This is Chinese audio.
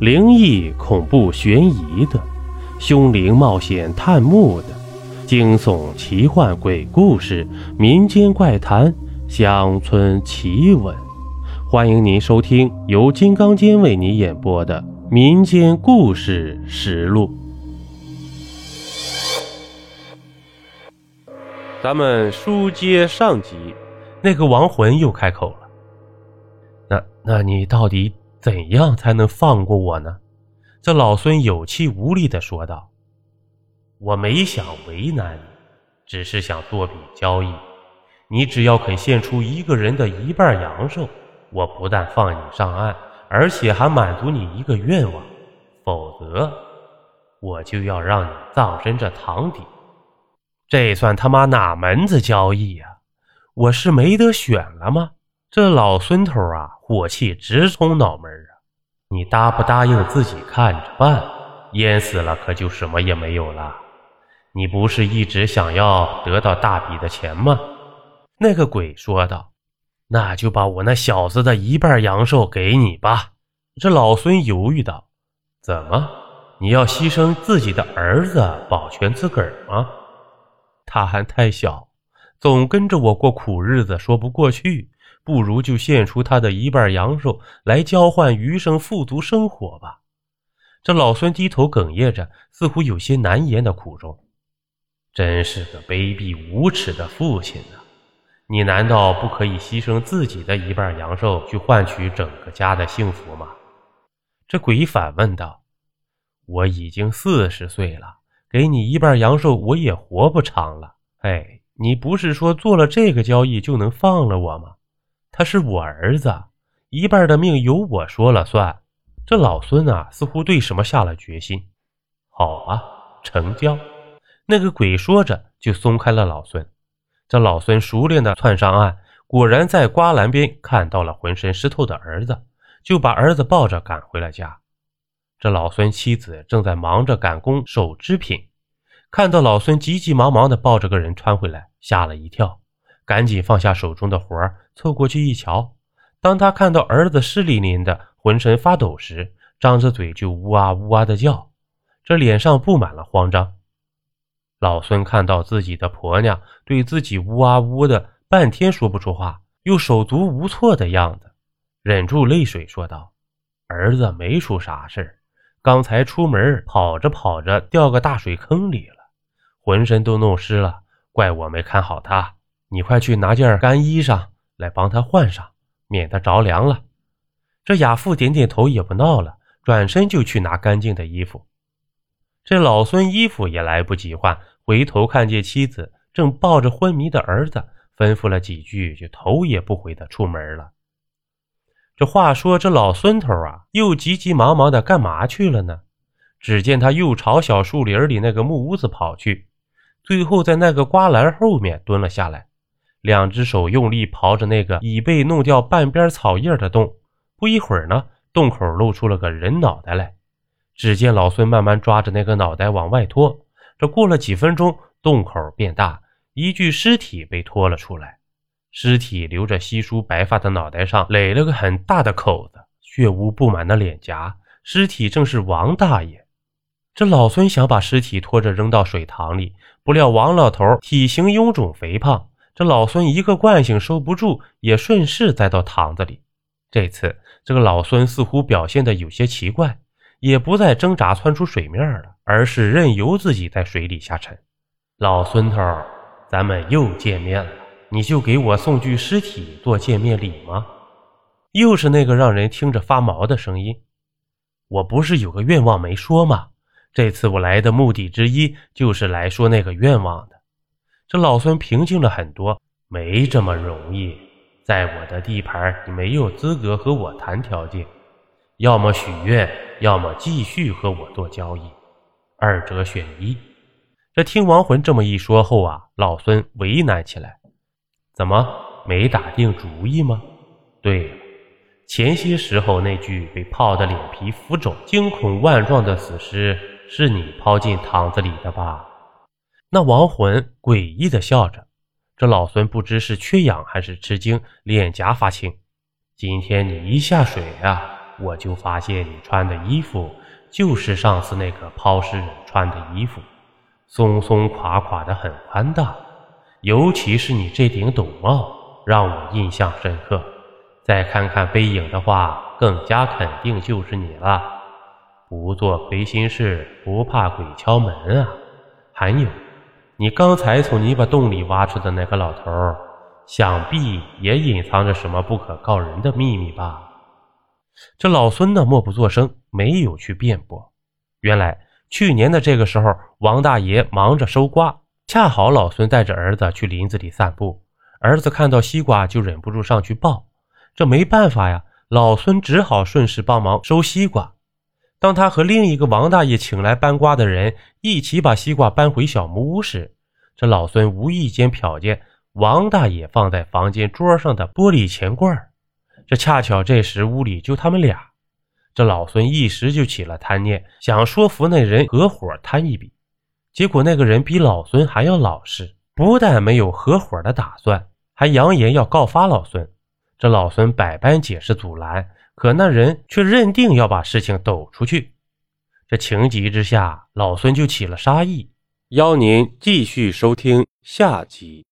灵异、恐怖、悬疑的，凶灵冒险探墓的，惊悚、奇幻、鬼故事、民间怪谈、乡村奇闻，欢迎您收听由金刚间为您演播的《民间故事实录》。咱们书接上集，那个亡魂又开口了：“那，那你到底？”怎样才能放过我呢？这老孙有气无力地说道：“我没想为难你，只是想做笔交易。你只要肯献出一个人的一半阳寿，我不但放你上岸，而且还满足你一个愿望。否则，我就要让你葬身这塘底。这算他妈哪门子交易呀？我是没得选了吗？”这老孙头啊，火气直冲脑门啊！你答不答应自己看着办？淹死了可就什么也没有了。你不是一直想要得到大笔的钱吗？那个鬼说道：“那就把我那小子的一半阳寿给你吧。”这老孙犹豫道：“怎么？你要牺牲自己的儿子保全自个儿吗？他还太小，总跟着我过苦日子，说不过去。”不如就献出他的一半阳寿来交换余生富足生活吧。这老孙低头哽咽着，似乎有些难言的苦衷。真是个卑鄙无耻的父亲呐！你难道不可以牺牲自己的一半阳寿去换取整个家的幸福吗？这鬼反问道：“我已经四十岁了，给你一半阳寿，我也活不长了。哎，你不是说做了这个交易就能放了我吗？”他是我儿子，一半的命由我说了算。这老孙啊，似乎对什么下了决心。好啊，成交。那个鬼说着，就松开了老孙。这老孙熟练的窜上岸，果然在瓜栏边看到了浑身湿透的儿子，就把儿子抱着赶回了家。这老孙妻子正在忙着赶工手织品，看到老孙急急忙忙的抱着个人穿回来，吓了一跳。赶紧放下手中的活儿，凑过去一瞧。当他看到儿子湿淋淋的、浑身发抖时，张着嘴就呜啊呜啊的叫，这脸上布满了慌张。老孙看到自己的婆娘对自己呜啊呜的，半天说不出话，又手足无措的样子，忍住泪水说道：“儿子没出啥事儿，刚才出门跑着跑着掉个大水坑里了，浑身都弄湿了，怪我没看好他。”你快去拿件干衣裳来帮他换上，免得着凉了。这亚父点点头，也不闹了，转身就去拿干净的衣服。这老孙衣服也来不及换，回头看见妻子正抱着昏迷的儿子，吩咐了几句，就头也不回的出门了。这话说，这老孙头啊，又急急忙忙的干嘛去了呢？只见他又朝小树林里那个木屋子跑去，最后在那个瓜篮后面蹲了下来。两只手用力刨着那个已被弄掉半边草叶的洞，不一会儿呢，洞口露出了个人脑袋来。只见老孙慢慢抓着那个脑袋往外拖，这过了几分钟，洞口变大，一具尸体被拖了出来。尸体留着稀疏白发的脑袋上垒了个很大的口子，血污布满了脸颊。尸体正是王大爷。这老孙想把尸体拖着扔到水塘里，不料王老头体型臃肿肥胖。这老孙一个惯性收不住，也顺势栽到塘子里。这次这个老孙似乎表现的有些奇怪，也不再挣扎窜出水面了，而是任由自己在水里下沉。老孙头，咱们又见面了，你就给我送具尸体做见面礼吗？又是那个让人听着发毛的声音。我不是有个愿望没说吗？这次我来的目的之一就是来说那个愿望的。这老孙平静了很多，没这么容易。在我的地盘，你没有资格和我谈条件，要么许愿，要么继续和我做交易，二者选一。这听亡魂这么一说后啊，老孙为难起来。怎么没打定主意吗？对，前些时候那具被泡得脸皮浮肿、惊恐万状的死尸，是你抛进塘子里的吧？那亡魂诡异的笑着，这老孙不知是缺氧还是吃惊，脸颊发青。今天你一下水啊，我就发现你穿的衣服就是上次那个抛尸人穿的衣服，松松垮垮的，很宽大。尤其是你这顶斗帽，让我印象深刻。再看看背影的话，更加肯定就是你了。不做亏心事，不怕鬼敲门啊！还有，你刚才从泥巴洞里挖出的那个老头，想必也隐藏着什么不可告人的秘密吧？这老孙呢，默不作声，没有去辩驳。原来去年的这个时候，王大爷忙着收瓜。恰好老孙带着儿子去林子里散步，儿子看到西瓜就忍不住上去抱，这没办法呀，老孙只好顺势帮忙收西瓜。当他和另一个王大爷请来搬瓜的人一起把西瓜搬回小木屋时，这老孙无意间瞟见王大爷放在房间桌上的玻璃钱罐这恰巧这时屋里就他们俩，这老孙一时就起了贪念，想说服那人合伙贪一笔。结果那个人比老孙还要老实，不但没有合伙的打算，还扬言要告发老孙。这老孙百般解释阻拦，可那人却认定要把事情抖出去。这情急之下，老孙就起了杀意。邀您继续收听下集。